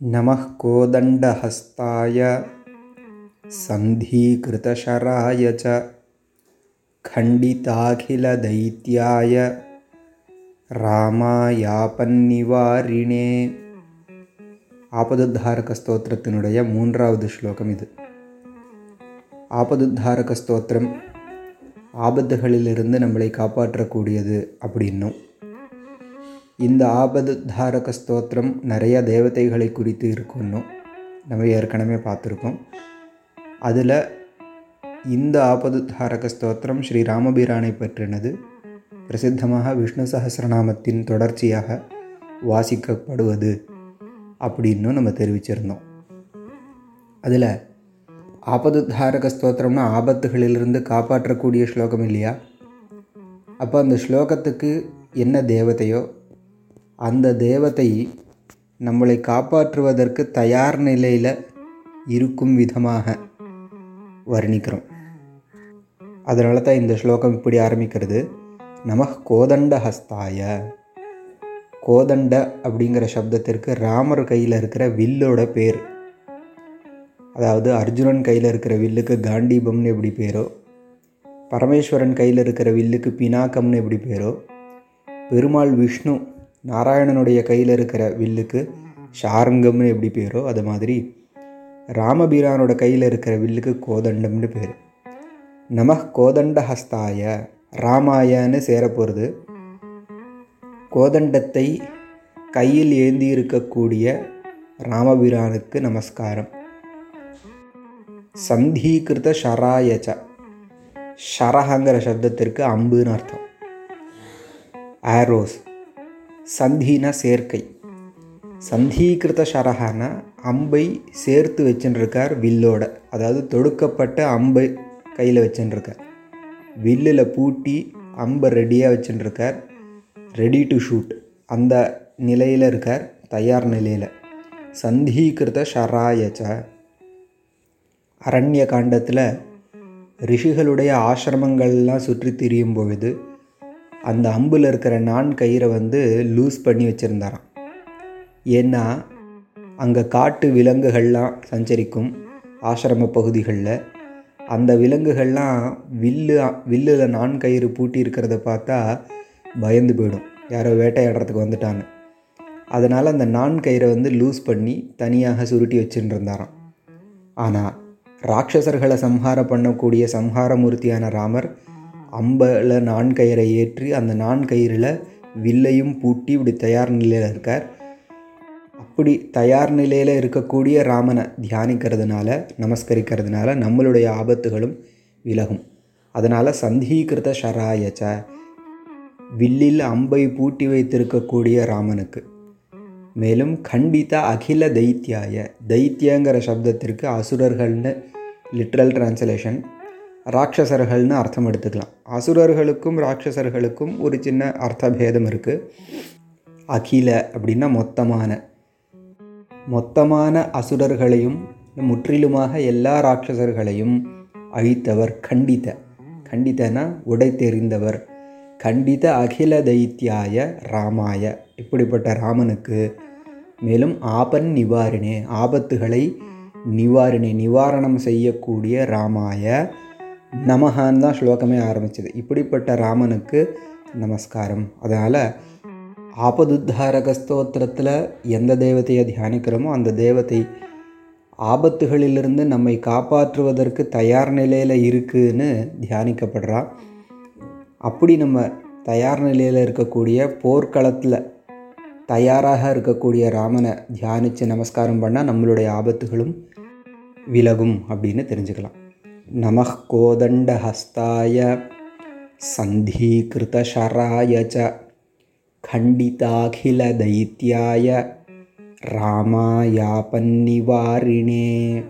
नमः कोदण्डहस्ताय सन्धीकृतशराय च खण्डिताखिलदैत्याय ராமாயாபன்னிவாரிணே ஆபதுத்தாரக ஸ்தோத்திரத்தினுடைய மூன்றாவது ஸ்லோகம் இது ஆபதுத்தாரக ஸ்தோத்திரம் ஆபத்துகளிலிருந்து நம்மளை காப்பாற்றக்கூடியது அப்படின்னும் இந்த ஆபதுத்தாரக ஸ்தோத்திரம் நிறைய தேவதைகளை குறித்து இருக்குன்னு நம்ம ஏற்கனவே பார்த்துருக்கோம். அதில் இந்த ஆபதுத்தாரக ஸ்தோத்திரம் ஸ்ரீ ராமபிரானை பற்றினது பிரசித்தமாக விஷ்ணு சகசிரநாமத்தின் தொடர்ச்சியாக வாசிக்கப்படுவது அப்படின்னும் நம்ம தெரிவிச்சிருந்தோம். அதில் ஆபதுத்தாரக ஸ்தோத்திரம்னா ஆபத்துகளிலிருந்து காப்பாற்றக்கூடிய ஸ்லோகம் இல்லையா? அப்போ அந்த ஸ்லோகத்துக்கு என்ன தேவதையோ அந்த தேவதை நம்மளை காப்பாற்றுவதற்கு தயார் நிலையில் இருக்கும் விதமாக வர்ணிக்கிறோம். அதனால தான் இந்த ஸ்லோகம் இப்படி ஆரம்பிக்கிறது. நம கோதண்ட ஹஸ்தாய. கோதண்ட அப்படிங்கிற சப்தத்திற்கு ராமர் கையில் இருக்கிற வில்லோட பேர். அதாவது அர்ஜுனன் கையில் இருக்கிற வில்லுக்கு காண்டீபம்னு எப்படி பேரோ பரமேஸ்வரன் கையில் இருக்கிற வில்லுக்கு பினாக்கம்னு எப்படி பேரோ பெருமாள் விஷ்ணு நாராயணனுடைய கையில் இருக்கிற வில்லுக்கு ஷாரங்கம்னு எப்படி பேரோ அது மாதிரி ராமபீரானோட கையில் இருக்கிற வில்லுக்கு கோதண்டம்னு பேர். நம கோதண்ட ஹஸ்தாய ராமாயன்னு சேரப்போகிறது கோதண்டத்தை கையில் ஏந்தி இருக்கக்கூடிய ராமபிரானுக்கு நமஸ்காரம். சந்தீகிருத ஷராயச்ச. ஷரஹங்கிற சப்தத்திற்கு அம்புன்னு அர்த்தம். ஆரோஸ். சந்தினா சேர்க்கை. சந்தீகிருத ஷரஹான அம்பை சேர்த்து வச்சுருக்கார் வில்லோட. அதாவது தொடுக்கப்பட்ட அம்பை கையில் வச்சுருக்கார் வில்லில் பூட்டி அம்பை ரெடியாக வச்சுருக்கார் ரெடி டு ஷூட் அந்த நிலையில் இருக்கார் தயார் நிலையில். சந்தீகிருத ஷராயச்ச அரண்ய காண்டத்தில் ரிஷிகளுடைய ஆசிரமங்கள்லாம் சுற்றி திரியும் பொழுது அந்த அம்பில் இருக்கிற நான் கயிறை வந்து லூஸ் பண்ணி வச்சுருந்தாராம். ஏன்னா அங்கே காட்டு விலங்குகள்லாம் சஞ்சரிக்கும் ஆசிரம பகுதிகளில். அந்த விலங்குகள்லாம் வில்லு வில்லில் நான் கயிறு பூட்டி இருக்கிறத பார்த்தா பயந்து போயிடும். யாரோ வேட்டையாடுறதுக்கு வந்துட்டாங்க அதனால் அந்த நான் கயிறை வந்து லூஸ் பண்ணி தனியாக சுருட்டி வச்சுருந்தாராம் ஆனால் ராட்சசர்களை சம்ஹாரம் பண்ணக்கூடிய சம்ஹாரமூர்த்தியான ராமர் அம்பில் நான் கயிறை ஏற்றி அந்த நான்கயிறில் வில்லையும் பூட்டி இப்படி தயார் நிலையில் இருக்கார். அப்படி தயார் நிலையில் இருக்கக்கூடிய ராமனை தியானிக்கிறதுனால நமஸ்கரிக்கிறதுனால நம்மளுடைய ஆபத்துகளும் விலகும். அதனால் சந்தீகிருத ஷராயச்ச வில்லில் அம்பை பூட்டி வைத்திருக்கக்கூடிய ராமனுக்கு. மேலும் கண்டித்தா அகில தைத்தியாய தைத்தியங்கிற சப்தத்திற்கு அசுரர்கள்னு லிட்ரல் டிரான்ஸ்லேஷன் ராட்சசர்கள்னு அர்த்தம் எடுத்துக்கலாம். அசுரர்களுக்கும் ராட்சசர்களுக்கும் ஒரு சின்ன அர்த்த பேதம் இருக்குது அகில அப்படின்னா மொத்தமான. மொத்தமான அசுரர்களையும் முற்றிலுமாக எல்லா ராட்சசர்களையும் அழித்தவர் கண்டித கண்டித்தனா உடை தெரிந்தவர் கண்டித அகில தைத்தியாய ராமாய. இப்படிப்பட்ட ராமனுக்கு மேலும் ஆபன் நிவாரணே ஆபத்துகளை நிவாரணே நிவாரணம் செய்யக்கூடிய ராமாய நமகான் தான் ஸ்லோகமே ஆரம்பிச்சது. இப்படிப்பட்ட ராமனுக்கு நமஸ்காரம். அதனால் ஆபதுத்தாரக ஸ்தோத்திரத்தில் எந்த தேவதையை தியானிக்கிறோமோ அந்த தேவதை ஆபத்துகளிலிருந்து நம்மை காப்பாற்றுவதற்கு தயார் நிலையில் இருக்குதுன்னு தியானிக்கப்படுறா. அப்படி நம்ம தயார் நிலையில் இருக்கக்கூடிய போர்க்களத்தில் தயாராக இருக்கக்கூடிய ராமனை தியானித்து நமஸ்காரம் பண்ணால் நம்மளுடைய ஆபத்துகளும் விலகும் அப்படின்னு தெரிஞ்சுக்கலாம். नमः कोदण्डहस्ताय सन्धीकृतशराय च खण्डिताखिलदैत्याय रामायापन्निवारिणे।